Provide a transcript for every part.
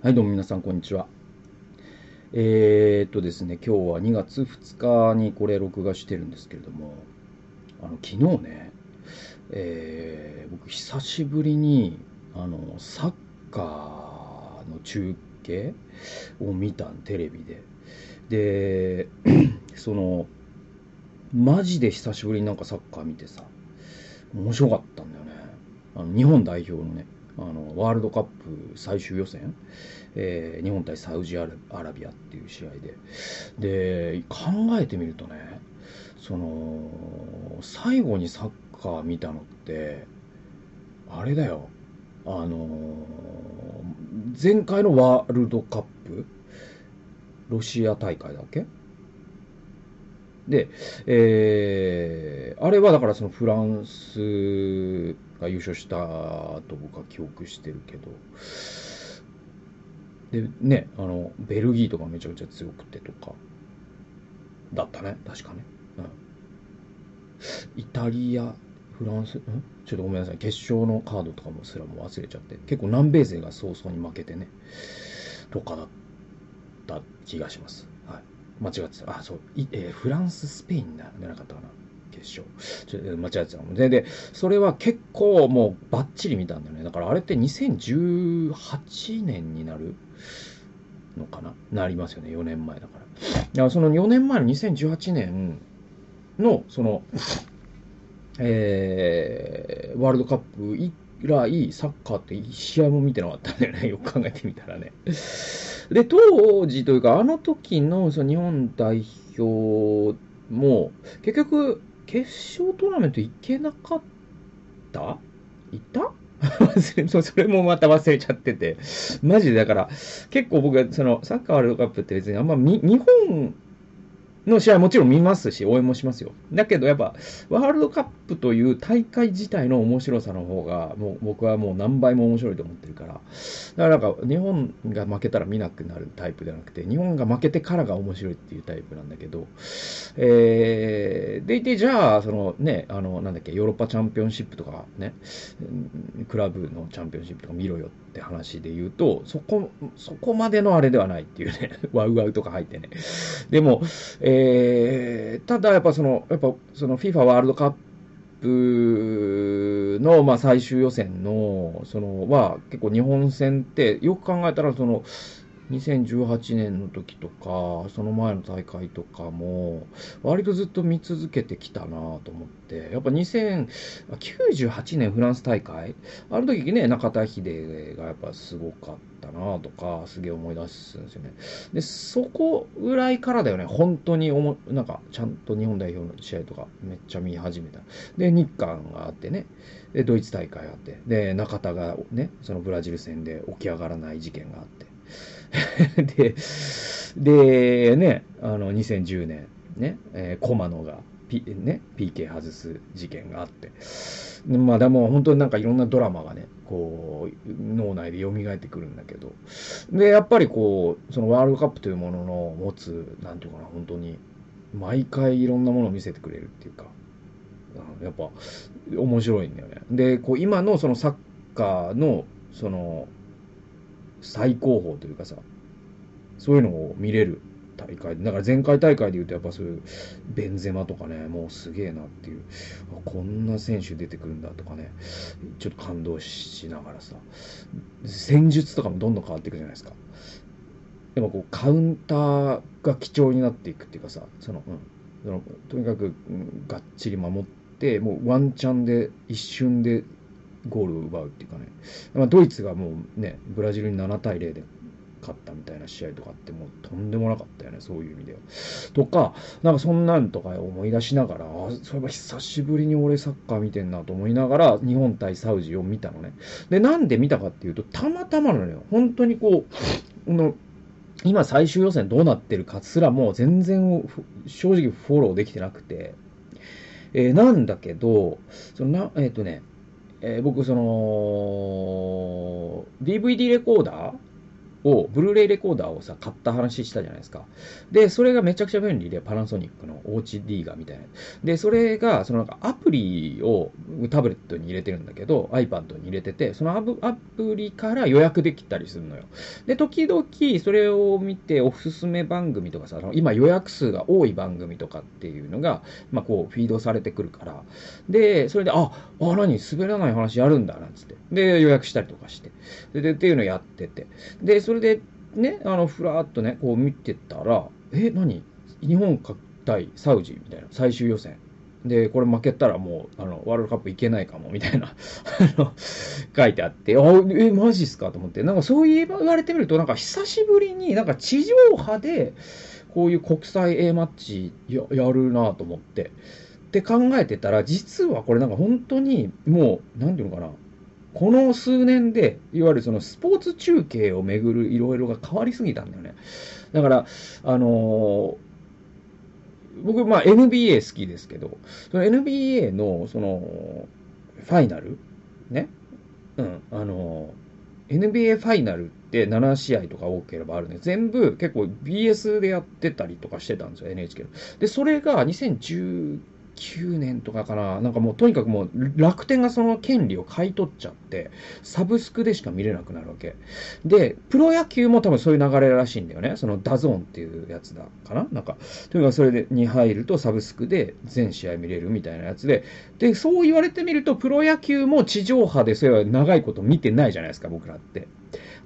はい、どうも皆さん、こんにちは。えー、っとですね、今日は2月2日にこれ録画してるんですけれども、あの、昨日ね、えー、僕、久しぶりに、あの、サッカーの中継を見たテレビで。で、その、マジで久しぶりになんかサッカー見てさ、面白かったんだよね。あの日本代表のね、あのワールドカップ最終予選、えー、日本対サウジアラビアっていう試合で。で考えてみるとねその最後にサッカー見たのってあれだよ。あの前回のワールドカップロシア大会だっけ？で、えー、あれはだからそのフランスが優勝したと僕は記憶してるけど、で、ね、あの、ベルギーとかめちゃくちゃ強くてとか、だったね、確かね。うん。イタリア、フランス、ん？ちょっとごめんなさい、決勝のカードとかもすらも忘れちゃって、結構南米勢が早々に負けてね、とかだった気がします。はい。間違ってた。あ、そう、いえー、フランス、スペインだじゃなかったかな。決勝。ちょ間違えてたので、で、それは結構もうバッチリ見たんだよね。だからあれって2018年になるのかな？なりますよね。4年前だから。だからその4年前の2018年の、その、えー、ワールドカップ以来、サッカーって1試合も見てなかったんだよね。よく考えてみたらね。で、当時というか、あの時のその日本代表も、結局、決勝トーナメント行けなかった？行った？それもまた忘れちゃってて。マジでだから、結構僕はそのサッカーワールドカップって別にあんま日本の試合もちろん見ますし、応援もしますよ。だけどやっぱ、ワールドカップという大会自体の面白さの方が、もう僕はもう何倍も面白いと思ってるから。だからなんか、日本が負けたら見なくなるタイプじゃなくて、日本が負けてからが面白いっていうタイプなんだけど、えー、でいて、じゃあ、そのね、あの、なんだっけ、ヨーロッパチャンピオンシップとかね、クラブのチャンピオンシップとか見ろよってって話で言うと、そこ、そこまでのあれではないっていうね、ワウワウとか入ってね。でも、えー、ただやっぱその、やっぱその FIFA ワールドカップの、まあ、最終予選の、その、は、結構日本戦って、よく考えたら、その、2018年の時とか、その前の大会とかも、割とずっと見続けてきたなと思って、やっぱ2098年フランス大会、あの時ね、中田秀がやっぱすごかったなとか、すげえ思い出すんですよね。で、そこぐらいからだよね、本当におも、なんか、ちゃんと日本代表の試合とかめっちゃ見始めた。で、日韓があってね、で、ドイツ大会あって、で、中田がね、そのブラジル戦で起き上がらない事件があって、で、で、ね、あの、2010年、ね、えー、駒野が、P、ね、PK 外す事件があって、まあでも本当になんかいろんなドラマがね、こう、脳内で蘇ってくるんだけど、で、やっぱりこう、そのワールドカップというものの持つ、なんていうかな、本当に、毎回いろんなものを見せてくれるっていうか、やっぱ、面白いんだよね。で、こう、今のそのサッカーの、その、最高峰というかさ、そういうのを見れる大会。だから前回大会で言うとやっぱそういうベンゼマとかねもうすげえなっていう。こんな選手出てくるんだとかねちょっと感動しながらさ。戦術とかもどんどん変わっていくじゃないですか。でもこうカウンターが貴重になっていくっていうかさその、うん、そのとにかく、うん、がっちり守ってもうワンチャンで一瞬でゴールを奪うっていうかね、まあ、ドイツがもうねブラジルに7対0で勝ったみたいな試合とかってもうとんでもなかったよねそういう意味では。とかなんかそんなんとか思い出しながらそういえば久しぶりに俺サッカー見てんなと思いながら日本対サウジを見たのね。でなんで見たかっていうとたまたまなのよ本当にこうの今最終予選どうなってるかすらもう全然正直フォローできてなくて、えー、なんだけどそのなえっ、ー、とねえー、僕その DVD レコーダーを、ブルーレイレコーダーをさ、買った話したじゃないですか。で、それがめちゃくちゃ便利で、パナソニックの OHD がみたいな。で、それが、そのなんかアプリをタブレットに入れてるんだけど、iPad に入れてて、そのアプリから予約できたりするのよ。で、時々それを見ておすすめ番組とかさ、今予約数が多い番組とかっていうのが、まあこう、フィードされてくるから、で、それで、あ、あ、何、滑らない話やるんだ、なんつって。で、予約したりとかして。で、でっていうのやってて。で、それで、ね、あの、ふらーっとね、こう見てたら、え、何？日本対サウジみたいな、最終予選。で、これ負けたらもう、あの、ワールドカップ行けないかも、みたいなあの、書いてあって、あ、え、マジっすかと思って、なんかそう言われてみると、なんか久しぶりになんか地上波で、こういう国際 A マッチややるなと思って。って考えてたら、実はこれなんか本当にもう、なんていうのかな、この数年で、いわゆるそのスポーツ中継をめぐるいろいろが変わりすぎたんだよね。だから、あのー僕、まあ NBA 好きですけど、その NBA の、その、ファイナル？ね？うん、あの、NBA ファイナルって7試合とか多ければあるんで、全部結構 BS でやってたりとかしてたんですよ、NHK の。で、それが2019 9年とかかな。なんかもうとにかくもう楽天がその権利を買い取っちゃって、サブスクでしか見れなくなるわけ。で、プロ野球も多分そういう流れらしいんだよね。その DAZN っていうやつだかななんか、とにかくそれでに入るとサブスクで全試合見れるみたいなやつで、で、そう言われてみるとプロ野球も地上波でそういう長いこと見てないじゃないですか、僕らって。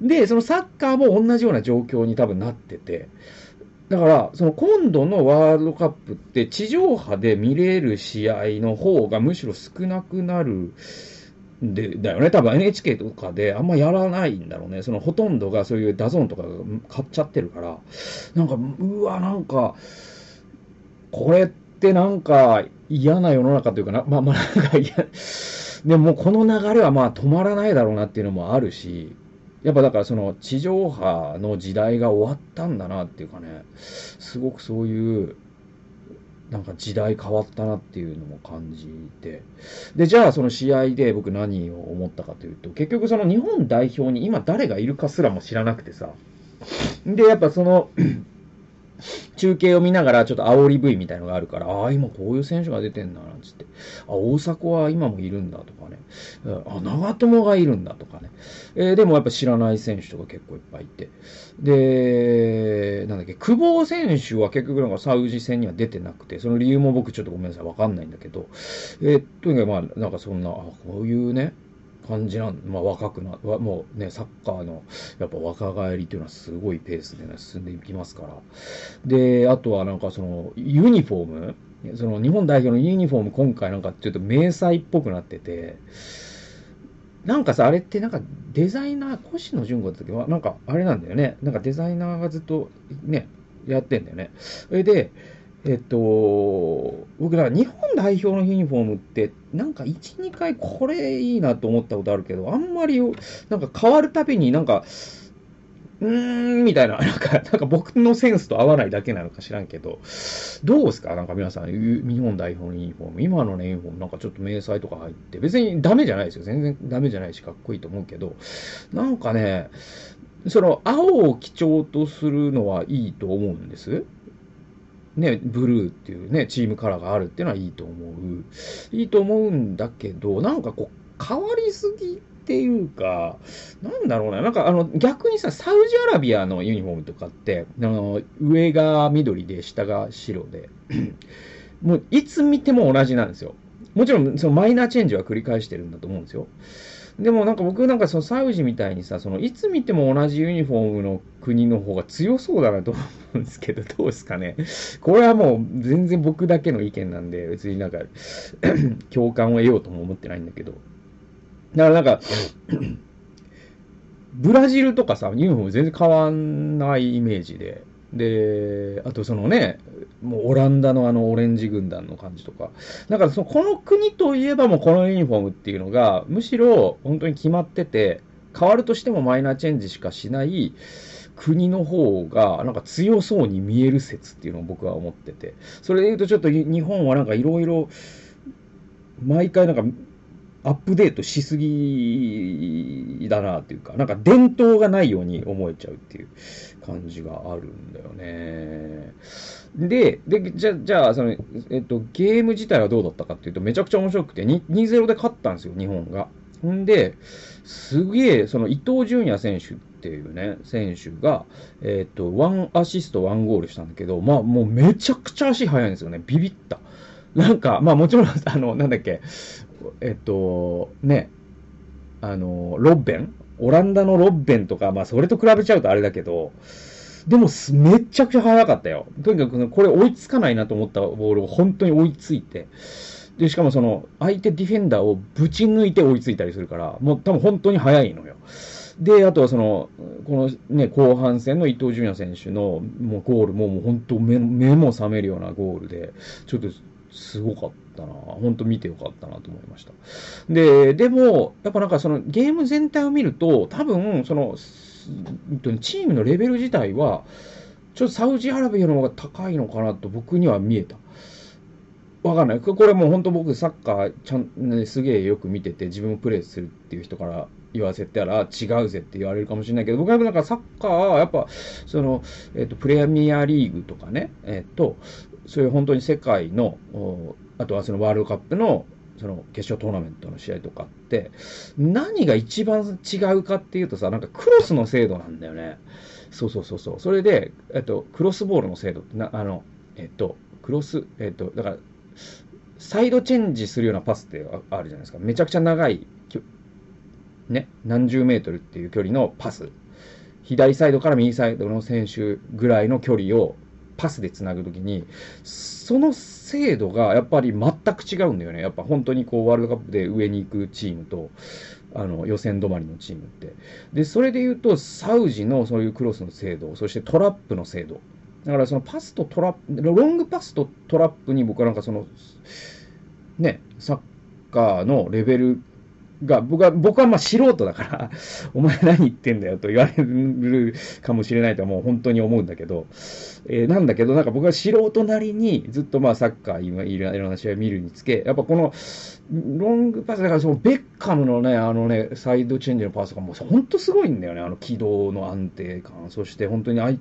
で、そのサッカーも同じような状況に多分なってて、だから、その今度のワールドカップって地上波で見れる試合の方がむしろ少なくなるで、だよね。多分 NHK とかであんまやらないんだろうね。そのほとんどがそういう DAZN とか買っちゃってるから、なんか、うわ、なんか、これってなんか嫌な世の中というかな、まあまあなんか嫌、でもこの流れはまあ止まらないだろうなっていうのもあるし、やっぱだからその地上波の時代が終わったんだなっていうかね、すごくそういう、なんか時代変わったなっていうのも感じて。で、じゃあその試合で僕何を思ったかというと、結局その日本代表に今誰がいるかすらも知らなくてさ。で、やっぱその中継を見ながらちょっと煽り V みたいのがあるから、ああ、今こういう選手が出てんだなんつって、あ、大迫は今もいるんだとかね、あ、長友がいるんだとかね、えー、でもやっぱ知らない選手とか結構いっぱいいて、で、なんだっけ、久保選手は結局なんかサウジ戦には出てなくて、その理由も僕ちょっとごめんなさい、わかんないんだけど、えー、とにかくまあ、なんかそんな、あ、こういうね、感じなん、まあ、若くな、もうね、サッカーの、やっぱ若返りというのはすごいペースでね、進んでいきますから。で、あとはなんかその、ユニフォーム？その日本代表のユニフォーム今回なんかちょっと迷彩っぽくなってて、なんかさ、あれってなんかデザイナー、星野純子だった時は、なんかあれなんだよね。なんかデザイナーがずっとね、やってんだよね。それで、えっと、僕、ら日本代表のユニフォームって、なんか1、2回これいいなと思ったことあるけど、あんまり、なんか変わるたびになんか、うーん、みたいな、なんか、なんか僕のセンスと合わないだけなのか知らんけど、どうですか？なんか皆さん、日本代表のユニフォーム、今のね、ユニフォームなんかちょっと迷彩とか入って、別にダメじゃないですよ。全然ダメじゃないし、かっこいいと思うけど、なんかね、その青を基調とするのはいいと思うんです。ね、ブルーっていうね、チームカラーがあるっていうのはいいと思う。いいと思うんだけど、なんかこう、変わりすぎっていうか、なんだろうな、なんかあの、逆にさ、サウジアラビアのユニフォームとかって、あの、上が緑で下が白で、もういつ見ても同じなんですよ。もちろん、そのマイナーチェンジは繰り返してるんだと思うんですよ。でもなんか僕なんかそのサウジみたいにさ、そのいつ見ても同じユニフォームの国の方が強そうだなと思うんですけど、どうですかね。これはもう全然僕だけの意見なんで、別になんか 共感を得ようとも思ってないんだけど。だからなんか ブラジルとかさ、ユニフォーム全然変わんないイメージで、で、あとそのね、もうオランダのあのオレンジ軍団の感じとか。だからそのこの国といえばもうこのユニフォームっていうのが、むしろ本当に決まってて、変わるとしてもマイナーチェンジしかしない国の方がなんか強そうに見える説っていうのを僕は思ってて。それで言うとちょっと日本はなんかいろいろ、毎回なんかアップデートしすぎだなっていうか、なんか伝統がないように思えちゃうっていう感じがあるんだよね。で、で、じゃ、じゃあ、その、えっと、ゲーム自体はどうだったかっていうと、めちゃくちゃ面白くて、2-0で勝ったんですよ、日本が。んで、すげえ、その伊東純也選手っていうね、選手が、えっ、と、1アシスト、1ゴールしたんだけど、まあ、もうめちゃくちゃ足速いんですよね。ビビった。なんか、まあもちろん、あの、なんだっけ、えっと、ね、あの、ロッベン？オランダのロッベンとか、まあそれと比べちゃうとあれだけど、でもめちゃくちゃ速かったよ。とにかくこれ追いつかないなと思ったボールを本当に追いついて、で、しかもその、相手ディフェンダーをぶち抜いて追いついたりするから、もう多分本当に速いのよ。で、あとはその、このね、後半戦の伊東純也選手のもうゴールももう本当目目も覚めるようなゴールで、ちょっとすごかったな。本当見てよかったなと思いました。で、でも、やっぱなんかそのゲーム全体を見ると、多分、その、チームのレベル自体は、ちょっとサウジアラビアの方が高いのかなと僕には見えた。わかんない。これもう本当僕サッカーちゃん、ね、すげえよく見てて自分もプレイするっていう人から言わせたら違うぜって言われるかもしれないけど、僕はなんかサッカーはやっぱ、その、えっ、ー、と、プレミアリーグとかね、えっ、ー、と、そういう本当に世界の、あとはそのワールドカップのその決勝トーナメントの試合とかって、何が一番違うかっていうとさ、なんかクロスの精度なんだよね。そうそうそうそう。それで、えっと、クロスボールの精度ってな、あの、えっと、クロス、えっと、だから、サイドチェンジするようなパスってあるじゃないですか。めちゃくちゃ長い、ね、何十メートルっていう距離のパス。左サイドから右サイドの選手ぐらいの距離をパスでつなぐときに、その精度がやっぱり全く違うんだよね。やっぱ本当にこうワールドカップで上に行くチームと、あの予選止まりのチームって。で、それで言うと、サウジのそういうクロスの精度、そしてトラップの精度。だからそのパスとトラップ、ロングパスとトラップに僕はなんかその、ね、サッカーのレベルが、僕は、僕はまあ素人だから、お前何言ってんだよと言われるかもしれないとはもう本当に思うんだけど、えー、なんだけど、なんか僕は素人なりにずっとまあサッカー、今いろんな試合を見るにつけ、やっぱこの、ロングパス、だからそのベッカムのね、あのね、サイドチェンジのパスがもう本当すごいんだよね、あの軌道の安定感、そして本当にあい、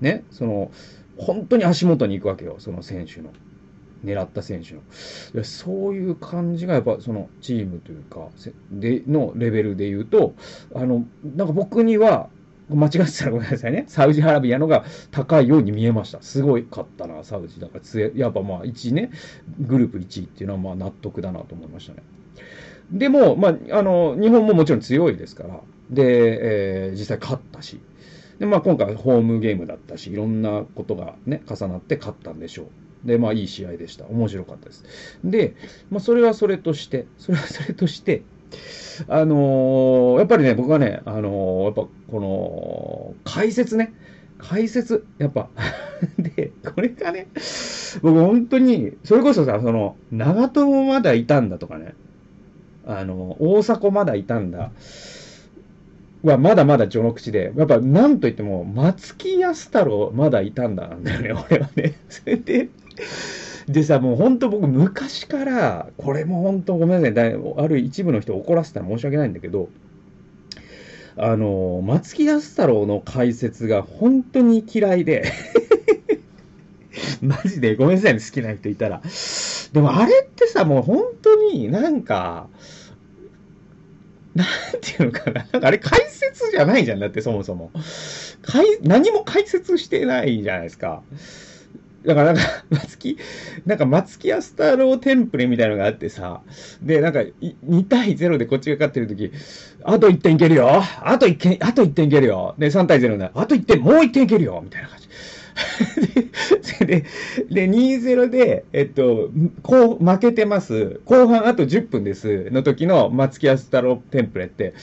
ね、その、本当に足元に行くわけよ、その選手の。狙った選手の。いやそういう感じがやっぱそのチームというか、で、のレベルで言うと、あの、なんか僕には、間違ってたらごめんなさいね。サウジアラビアのが高いように見えました。すごいかったな、サウジ。だから、やっぱまあ1ね、グループ1位っていうのはまあ納得だなと思いましたね。でも、まあ、あの、日本ももちろん強いですから、で、えー、実際勝ったし、で、まあ今回ホームゲームだったし、いろんなことがね、重なって勝ったんでしょう。で、まあいい試合でした。面白かったです。で、まあそれはそれとして、それはそれとして、あのー、やっぱりね、僕はね、あのー、やっぱこの、解説ね、解説、やっぱ で、これがね、僕本当に、それこそさ、その、長友まだいたんだとかね、あの、大迫まだいたんだ。はまだまだ序の口で、やっぱなんといっても、松木安太郎まだいたんだなんだよね、俺はね。そ れで、でさ、もう本当僕昔から、これも本当ごめんなさい、ある一部の人怒らせたら申し訳ないんだけど、あの、松木安太郎の解説が本当に嫌いで マジでごめんなさいね、好きな人いたら。でもあれってさ、もう本当になんか、なんていうのかな。なんかあれ解説じゃないじゃん。だってそもそも。何も解説してないじゃないですか。だからなんか、松木、なんか松木アスタローテンプレみたいなのがあってさ、で、なんか、2対0でこっちが勝ってる時、あと1点いけるよあと1点、あと1点いけるよで、3対0で、あと1点、もう1点いけるよみたいな感じ。で、で、2-0で、えっと、こう、負けてます。後半あと10分です。の時の松木安太郎テンプレって、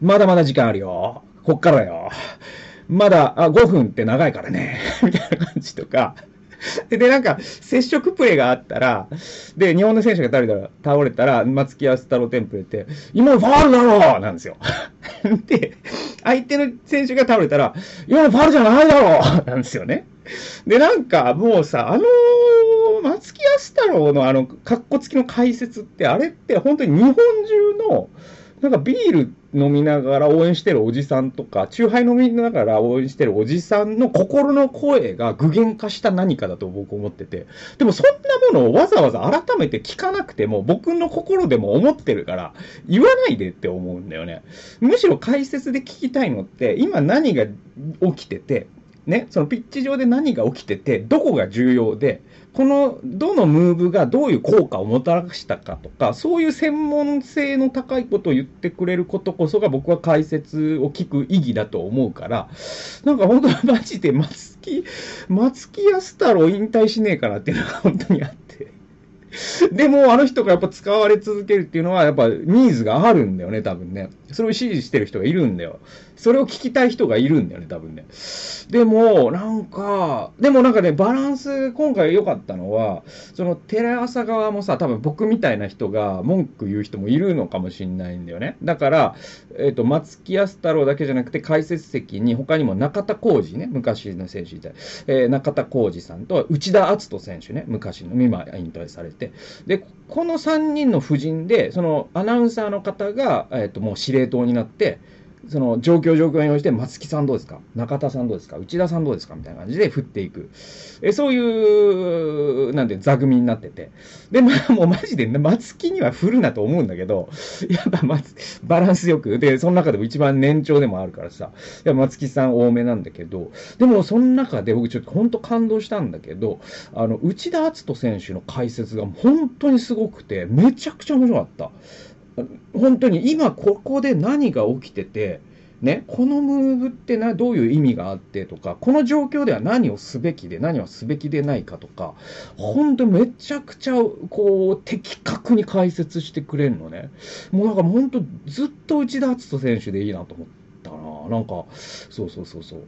まだまだ時間あるよ。こっからよ。まだ、あ、5分って長いからね。みたいな感じとか。で、なんか、接触プレーがあったら、で、日本の選手が倒れたら、倒れたら、松木安太郎テンプレって、今のファールだろなんですよ。で、相手の選手が倒れたら、今のファールじゃないだろなんですよね。で、なんか、もうさ、あの松木安太郎のあの、かっこつきの解説って、あれって本当に日本中の、なんかビール飲みながら応援してるおじさんとか、チューハイ飲みながら応援してるおじさんの心の声が具現化した何かだと僕思ってて、でもそんなものをわざわざ改めて聞かなくても、僕の心でも思ってるから、言わないでって思うんだよね。むしろ解説で聞きたいのって、今何が起きてて、ね、そのピッチ上で何が起きてて、どこが重要で、この、どのムーブがどういう効果をもたらしたかとか、そういう専門性の高いことを言ってくれることこそが僕は解説を聞く意義だと思うから、なんか本当はマジで松木、松木安太郎引退しねえかなっていうのが本当にあって。でも、あの人がやっぱ使われ続けるっていうのは、やっぱニーズがあるんだよね、多分ね。それを支持してる人がいるんだよ。それを聞きたい人がいるんだよね、多分ね。でも、なんか、でもなんかね、バランス、今回良かったのは、そのテレ朝側もさ、多分僕みたいな人が文句言う人もいるのかもしんないんだよね。だから、えっ、ー、と、松木安太郎だけじゃなくて、解説席に他にも中田浩二ね、昔の選手で、えー、中田浩二さんと内田篤人選手ね、昔の、今引退されて、で、この3人の布陣で、そのアナウンサーの方が、えっ、ー、と、もう司令塔になって、その状況状況に応じて、松木さんどうですか？中田さんどうですか？内田さんどうですか？みたいな感じで振っていく。えそういう、なんて、座組になってて。で、まあもうマジで、松木には振るなと思うんだけど、やっぱ松、バランスよく、で、その中でも一番年長でもあるからさ、いや、松木さん多めなんだけど、でもその中で僕ちょっと本当感動したんだけど、あの、内田篤人選手の解説が本当にすごくて、めちゃくちゃ面白かった。本当に今ここで何が起きてて、ね、このムーブってなどういう意味があってとか、この状況では何をすべきで何をすべきでないかとか、本当めちゃくちゃこう的確に解説してくれるのね。もうなんか本当ずっと内田篤人選手でいいなと思ったな。なんか、そうそうそうそう。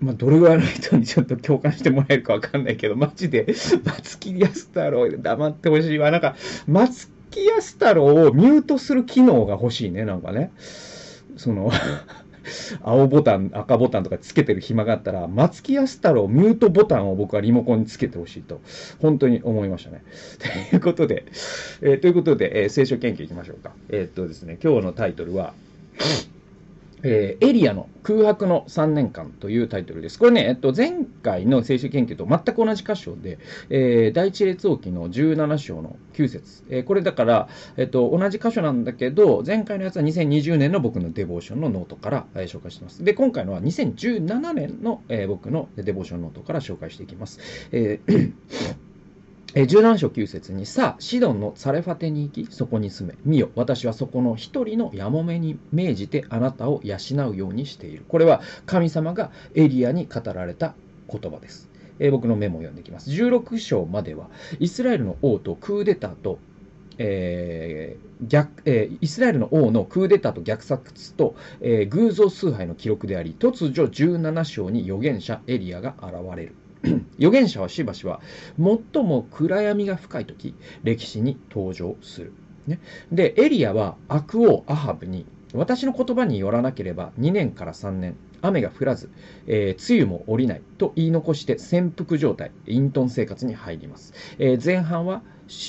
まあ、どれぐらいの人にちょっと共感してもらえるかわかんないけど、マジで、松木安太郎黙ってほしいわ。なんか、松木安太郎をミュートする機能が欲しいね、なんかね。その 青ボタン、赤ボタンとかつけてる暇があったら、松木安太郎ミュートボタンを僕はリモコンにつけてほしいと、本当に思いましたね。ということで、えー、ということで、えー、聖書研究いきましょうか。えー、っとですね、今日のタイトルは、えー、エリヤの空白の3年間というタイトルです。これね、えっと、前回の聖書研究と全く同じ箇所で、えー、第一列王記の17章の9節、えー、これだから、えっと、同じ箇所なんだけど、前回のやつは2020年の僕のデボーションのノートから、え、紹介してます。で、今回のは2017年の、え、僕のデボーションノートから紹介していきます。えー17章9節に、さあ、シドンのサレファテに行き、そこに住め。見よ、私はそこの一人のやもめに命じてあなたを養うようにしている。これは神様がエリアに語られた言葉です。え、僕のメモを読んでいきます。16章までは、イスラエルの王とクーデターとえー逆えー、イスラエルの王のクーデターと虐殺と、え、偶像崇拝の記録であり、突如17章に預言者エリアが現れる。預言者はしばしば最も暗闇が深い時歴史に登場する、ね、でエリアは悪王アハブに私の言葉によらなければ2年から3年雨が降らず、えー、梅雨も降りないと言い残して潜伏状態隠遁生活に入ります、えー、前半は、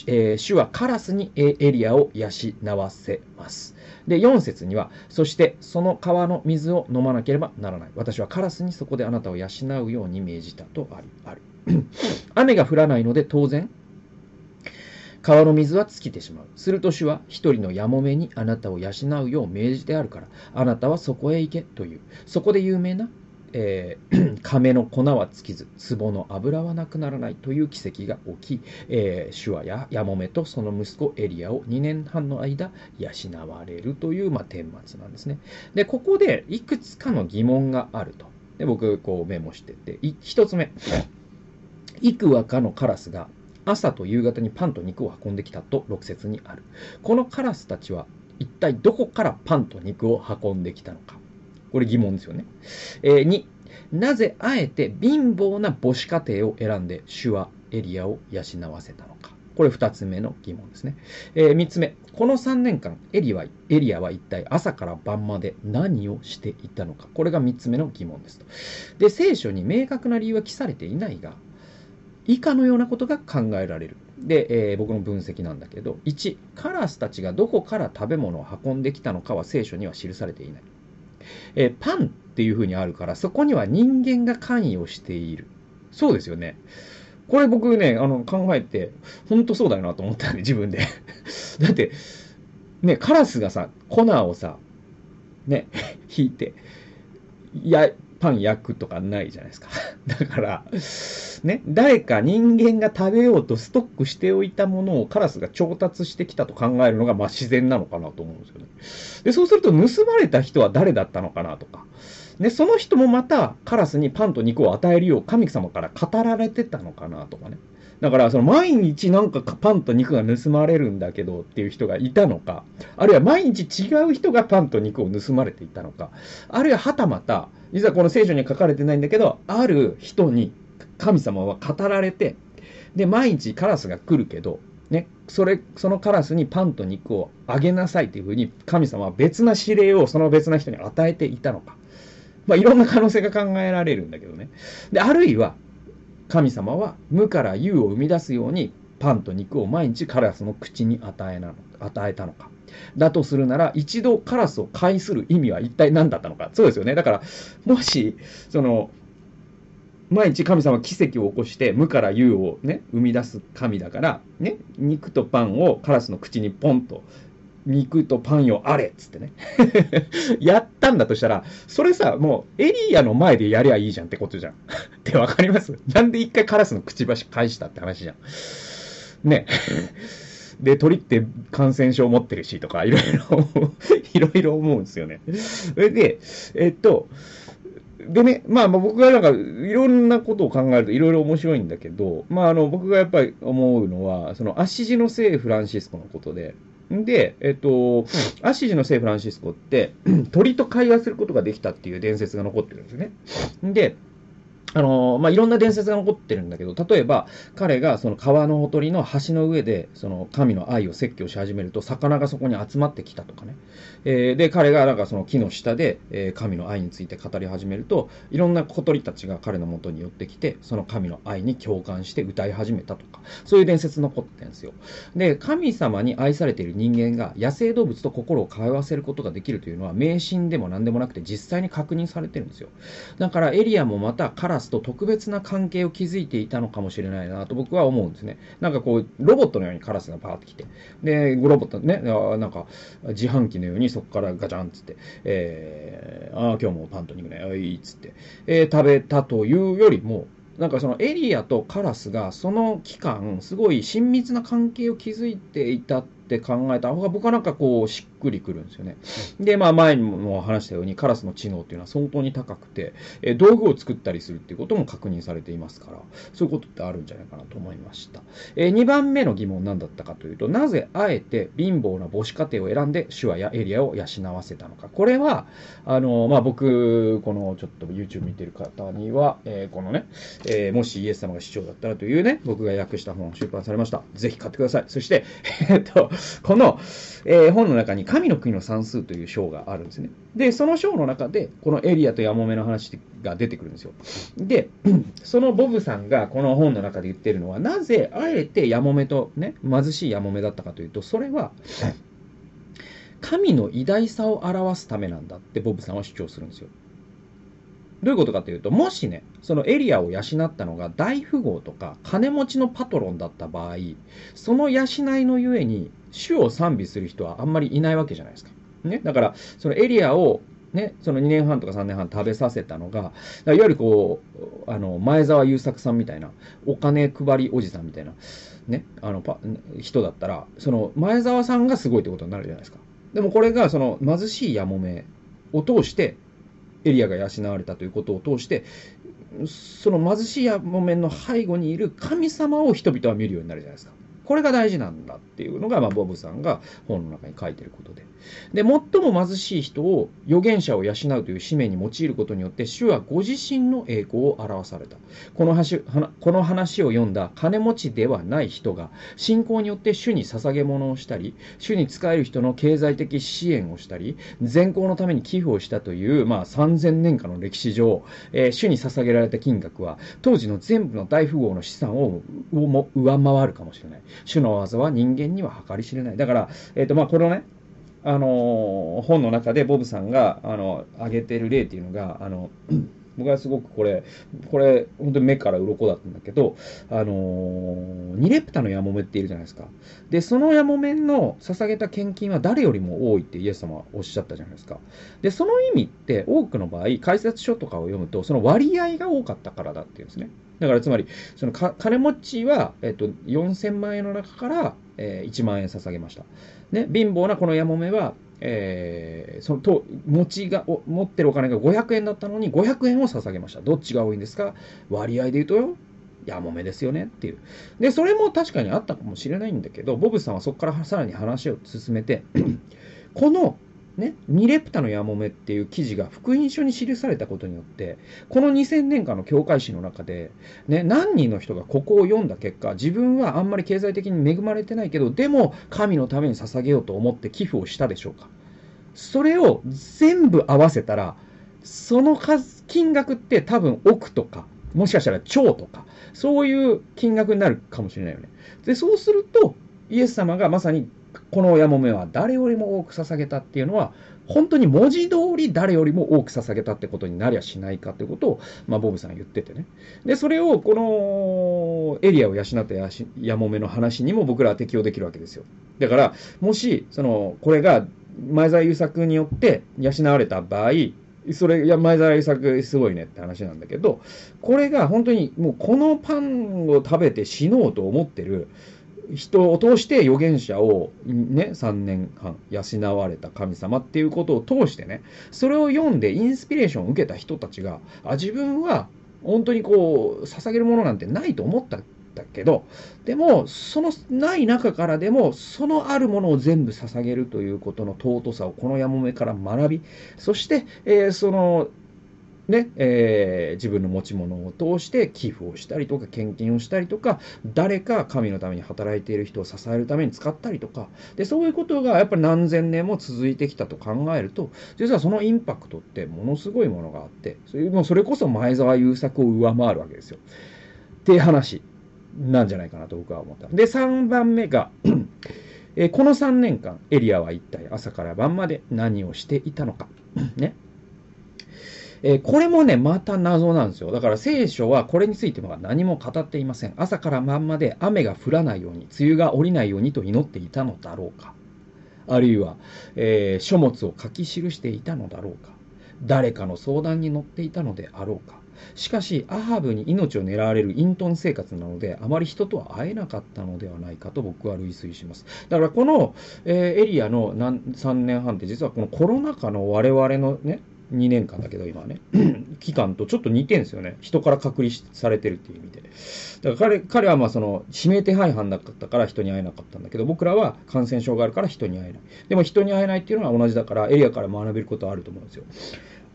えー、主はカラスにエリアを養わせます。で、4節には、そしてその川の水を飲まなければならない。私はカラスにそこであなたを養うように命じたとありある。雨が降らないので当然、川の水は尽きてしまう。すると主は一人のやもめにあなたを養うよう命じてあるから、あなたはそこへ行けという。そこで有名なえー、亀の粉は尽きず、壺の油はなくならないという奇跡が起き、えー、シュアやヤモメとその息子エリアを2年半の間養われるという、まあ、顛末なんですね。で、ここでいくつかの疑問があると。で僕、こうメモしてて、一つ目。幾話かのカラスが朝と夕方にパンと肉を運んできたと6節にある。このカラスたちは一体どこからパンと肉を運んできたのか。これ疑問ですよね。えー、2、なぜあえて貧乏な母子家庭を選んで主はエリアを養わせたのか。これ二つ目の疑問ですね。えー、三つ目。この三年間、エリはエリアは一体朝から晩まで何をしていたのか。これが三つ目の疑問ですと。で、聖書に明確な理由は記されていないが、以下のようなことが考えられる。で、えー、僕の分析なんだけど、1、カラスたちがどこから食べ物を運んできたのかは聖書には記されていない。えー、パンっていうふうにあるから、そこには人間が関与している。そうですよね。これ僕ね、あの、考えて、ほんとそうだよなと思ったんで、自分で。だって、ね、カラスがさ、粉をさ、ね、引いて、や、パン焼くとかないじゃないですか。だから、ね、誰か人間が食べようとストックしておいたものをカラスが調達してきたと考えるのが、まあ自然なのかなと思うんですよね。で、そうすると盗まれた人は誰だったのかなとか。で、その人もまたカラスにパンと肉を与えるよう神様から語られてたのかなとかね。だから、その毎日なんかパンと肉が盗まれるんだけどっていう人がいたのか、あるいは毎日違う人がパンと肉を盗まれていたのか、あるいははたまた、実はこの聖書には書かれてないんだけど、ある人に神様は語られて、で、毎日カラスが来るけど、ね、それ、そのカラスにパンと肉をあげなさいというふうに神様は別な指令をその別な人に与えていたのか。まあ、いろんな可能性が考えられるんだけどね。で、あるいは、神様は無から有を生み出すようにパンと肉を毎日カラスの口に与えなの与えたのか。だとするなら、一度カラスを介する意味は一体何だったのか。そうですよね。だから、もし、その、毎日神様は奇跡を起こして無から有をね、生み出す神だから、ね、肉とパンをカラスの口にポンと肉とパンよあれっつってね やったんだとしたら、それさ、もうエリアの前でやりゃいいじゃんってことじゃん。ってわかります？なんで一回カラスのくちばし返したって話じゃん。ね。で、鳥って感染症持ってるしとか、いろいろ、いろいろ思うんですよね。それで、えっと、でね、まあ、僕がなんか、いろんなことを考えるといろいろ面白いんだけど、まあ、あの、僕がやっぱり思うのは、その、アシジの聖フランシスコのことで、で、えっと、アシジの聖フランシスコって、鳥と会話することができたっていう伝説が残ってるんですね。で、あのまあ、いろんな伝説が残ってるんだけど、例えば、彼がその川のほとりの橋の上で、その神の愛を説教し始めると、魚がそこに集まってきたとかね。えー、で、彼がなんかその木の下で、えー、神の愛について語り始めると、いろんな小鳥たちが彼の元に寄ってきて、その神の愛に共感して歌い始めたとか、そういう伝説残ってるんですよ。で、神様に愛されている人間が野生動物と心を通わせることができるというのは、迷信でも何でもなくて実際に確認されてるんですよ。だからエリアもまたカラスと特別な関係を築いていたのかもしれないなと僕は思うんですね。なんかこう、ロボットのようにカラスがパーってきて、で、ロボットね、なんか自販機のようにそこからガチャンっつって、えー、ああ、今日もパンと肉ね、あいいっつって、えー、食べたというよりも、なんかそのエリアとカラスがその期間、すごい親密な関係を築いていたって考えた方が僕はなんかこうしっくりくるんですよね。で、まあ前にも話したようにカラスの知能っていうのは相当に高くて、え道具を作ったりするっていうことも確認されていますから、そういうことってあるんじゃないかなと思いました。え2番目の疑問何だったかというと、なぜあえて貧乏な母子家庭を選んで手話やエリアを養わせたのか。これは、あの、まあ僕、このちょっと YouTube 見てる方には、えー、このね、えー、もしイエス様が市長だったらというね、僕が訳した本出版されました。ぜひ買ってください。そして、えっと、この、えー、本の中に神の国の算数という章があるんですね。で、その章の中で、このエリアとヤモメの話が出てくるんですよ。で、そのボブさんがこの本の中で言ってるのは、なぜあえてヤモメとね、貧しいヤモメだったかというと、それは、神の偉大さを表すためなんだってボブさんは主張するんですよ。どういうことかというと、もしね、そのエリアを養ったのが大富豪とか金持ちのパトロンだった場合、その養いのゆえに主を賛美する人はあんまりいないわけじゃないですか。ね。だから、そのエリアをね、その2年半とか3年半食べさせたのが、いわゆるこう、あの、前澤友作さんみたいな、お金配りおじさんみたいな、ね、あの、パ人だったら、その前澤さんがすごいってことになるじゃないですか。でもこれが、その貧しいやもめを通して、エリアが養われたということを通して、その貧しいやもめの背後にいる神様を人々は見るようになるじゃないですか。これが大事なんだっていうのが、まあ、ボブさんが本の中に書いてることで。で、最も貧しい人を預言者を養うという使命に用いることによって、主はご自身の栄光を表された。この話この話を読んだ金持ちではない人が、信仰によって主に捧げ物をしたり、主に仕える人の経済的支援をしたり、善行のために寄付をしたという、まあ、3000年間の歴史上、えー、主に捧げられた金額は、当時の全部の大富豪の資産を上回るかもしれない。主の技は人間には計り知れない。だから、えっ、ー、と、まあ、このね、あの本の中でボブさんが、あの、挙げてる例っていうのが、あの、僕はすごくこれ、これ、本当に目から鱗だったんだけど、あのー、ニレプタのヤモメっているじゃないですか。で、そのヤモメの捧げた献金は誰よりも多いってイエス様はおっしゃったじゃないですか。で、その意味って多くの場合、解説書とかを読むと、その割合が多かったからだっていうんですね。だからつまり、その金持ちは、えっと、4000万円の中から、えー、1万円捧げました。ね、貧乏なこのヤモメは、えー、そのと持ちが持ってるお金が500円だったのに500円を捧げました。どっちが多いんですか？割合で言うとよ、やもめですよねっていう。で、それも確かにあったかもしれないんだけど、ボブさんはそこからさらに話を進めて、このね、ミレプタのヤモメっていう記事が福音書に記されたことによって、この2000年間の教会史の中で、ね、何人の人がここを読んだ結果、自分はあんまり経済的に恵まれてないけど、でも神のために捧げようと思って寄付をしたでしょうか。それを全部合わせたら、その数、金額って多分億とか、もしかしたら超とか、そういう金額になるかもしれないよね。で、そうすると、イエス様がまさにこのヤモメは誰よりも多く捧げたっていうのは、本当に文字通り誰よりも多く捧げたってことになりゃしないかってことを、まあ、ボブさん言っててね。で、それをこのエリアを養ったヤモメの話にも僕らは適用できるわけですよ。だから、もし、その、これが前澤友作によって養われた場合、それ、いや、前澤友作すごいねって話なんだけど、これが本当にもうこのパンを食べて死のうと思ってる、人を通して預言者をね、3年半養われた神様っていうことを通してね、それを読んでインスピレーションを受けた人たちが、あ、自分は本当にこう、捧げるものなんてないと思ったんだけど、でも、そのない中からでも、そのあるものを全部捧げるということの尊さをこのやもめから学び、そして、えー、そのね、えー、自分の持ち物を通して寄付をしたりとか、献金をしたりとか、誰か神のために働いている人を支えるために使ったりとか、で、そういうことがやっぱり何千年も続いてきたと考えると、実はそのインパクトってものすごいものがあって、それもそれこそ前澤友作を上回るわけですよ。っていう話なんじゃないかなと僕は思った。で、3番目がえこの3年間、エリアは一体朝から晩まで何をしていたのか。ね。えー、これもね、また謎なんですよ。だから聖書はこれについては何も語っていません。朝から晩まで雨が降らないように、梅雨が降りないようにと祈っていたのだろうか。あるいは、えー、書物を書き記していたのだろうか。誰かの相談に乗っていたのであろうか。しかし、アハブに命を狙われる隠遁生活なので、あまり人とは会えなかったのではないかと僕は類推します。だからこの、えー、エリアの3年半って実はこのコロナ禍の我々のね、2年間だけど今ね、期間とちょっと似てんですよね。人から隔離されてるっていう意味で。だから彼彼はまあその指名手配犯だったから人に会えなかったんだけど、僕らは感染症があるから人に会えない。でも人に会えないっていうのは同じだから、エリアから学べることはあると思うんですよ。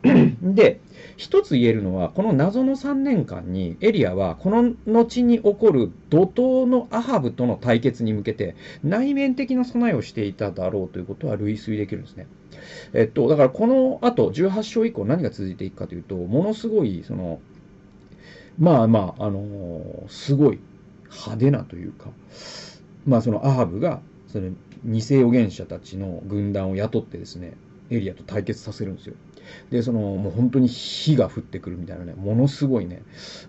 で、一つ言えるのは、この謎の3年間にエリアは、この後に起こる怒涛のアハブとの対決に向けて、内面的な備えをしていただろうということは類推できるんですね。えっと、だからこの後、18章以降何が続いていくかというと、ものすごい、その、まあまあ、あのー、すごい派手なというか、まあそのアハブが、その偽預言者たちの軍団を雇ってですね、エリアと対決させるんですよ。で、その、もう本当に火が降ってくるみたいなね、ものすごいね、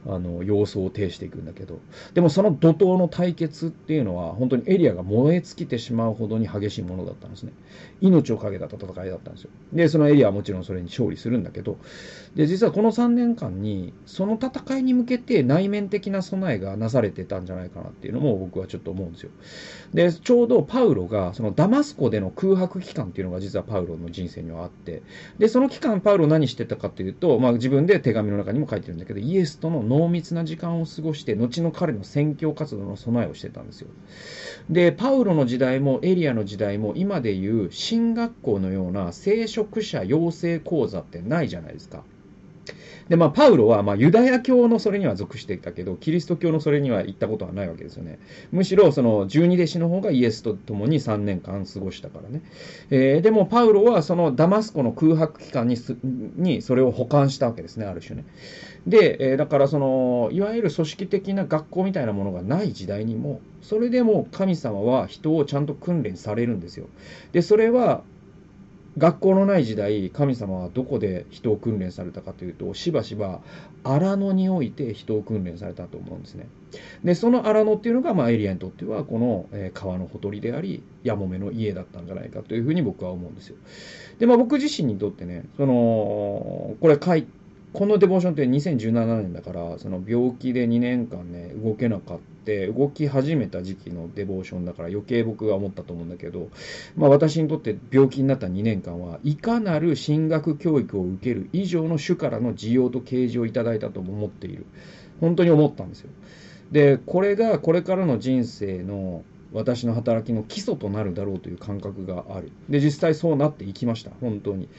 あの、様相を呈していくんだけど、でもその怒涛の対決っていうのは、本当にエリアが燃え尽きてしまうほどに激しいものだったんですね。命を懸けた戦いだったんですよ。で、そのエリアはもちろんそれに勝利するんだけど、で、実はこの3年間に、その戦いに向けて内面的な備えがなされてたんじゃないかなっていうのも僕はちょっと思うんですよ。で、ちょうどパウロが、そのダマスコでの空白期間っていうのが実はパウロの人生にはあって、で、その期間間パウロ何してたかというと、まあ自分で手紙の中にも書いてるんだけど、イエスとの濃密な時間を過ごして、後の彼の宣教活動の備えをしてたんですよ。で、パウロの時代もエリアの時代も今でいう進学校のような聖職者養成講座ってないじゃないですか。で、まあ、パウロは、まあ、ユダヤ教のそれには属していたけど、キリスト教のそれには行ったことはないわけですよね。むしろ、その、十二弟子の方がイエスと共に3年間過ごしたからね。えー、でも、パウロは、その、ダマスコの空白期間にに、それを保管したわけですね、ある種ね。で、えー、だから、その、いわゆる組織的な学校みたいなものがない時代にも、それでも神様は人をちゃんと訓練されるんですよ。で、それは、学校のない時代、神様はどこで人を訓練されたかというと、しばしば荒野において人を訓練されたと思うんですね。で、その荒野っていうのが、まあ、エリアにとっては、この、え川のほとりであり、やもめの家だったんじゃないかというふうに僕は思うんですよ。で、まあ、僕自身にとってね、その、これ書いこのデボーションって2017年だから、その病気で2年間ね、動けなかった、動き始めた時期のデボーションだから余計僕が思ったと思うんだけど、まあ私にとって病気になった2年間は、いかなる進学教育を受ける以上の種からの需要と啓示をいただいたとも思っている。本当に思ったんですよ。で、これがこれからの人生の私の働きの基礎となるだろうという感覚がある。で、実際そうなっていきました。本当に。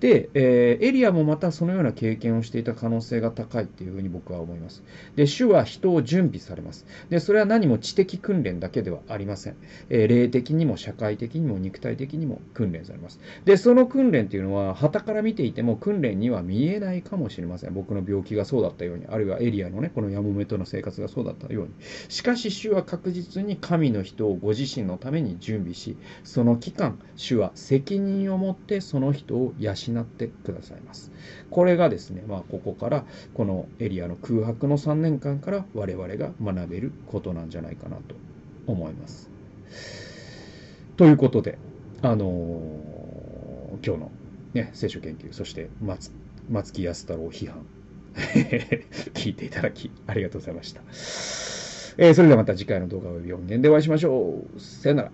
で、えー、エリアもまたそのような経験をしていた可能性が高いっていうふうに僕は思います。で、主は人を準備されます。で、それは何も知的訓練だけではありません。えー、霊的にも社会的にも肉体的にも訓練されます。で、その訓練っていうのは、旗から見ていても訓練には見えないかもしれません。僕の病気がそうだったように、あるいはエリアのね、このヤモメとの生活がそうだったように。しかし、主は確実に神の人人をご自身のために準備し、その期間、主は責任を持ってその人を養ってくださいます。これがですね、まあ、ここからこのエリアの空白の3年間から我々が学べることなんじゃないかなと思います。ということで、あのー、今日の、ね、聖書研究、そして松松木安太郎批判、聞いていただきありがとうございました。えー、それではまた次回の動画及び音源でお会いしましょう。さよなら。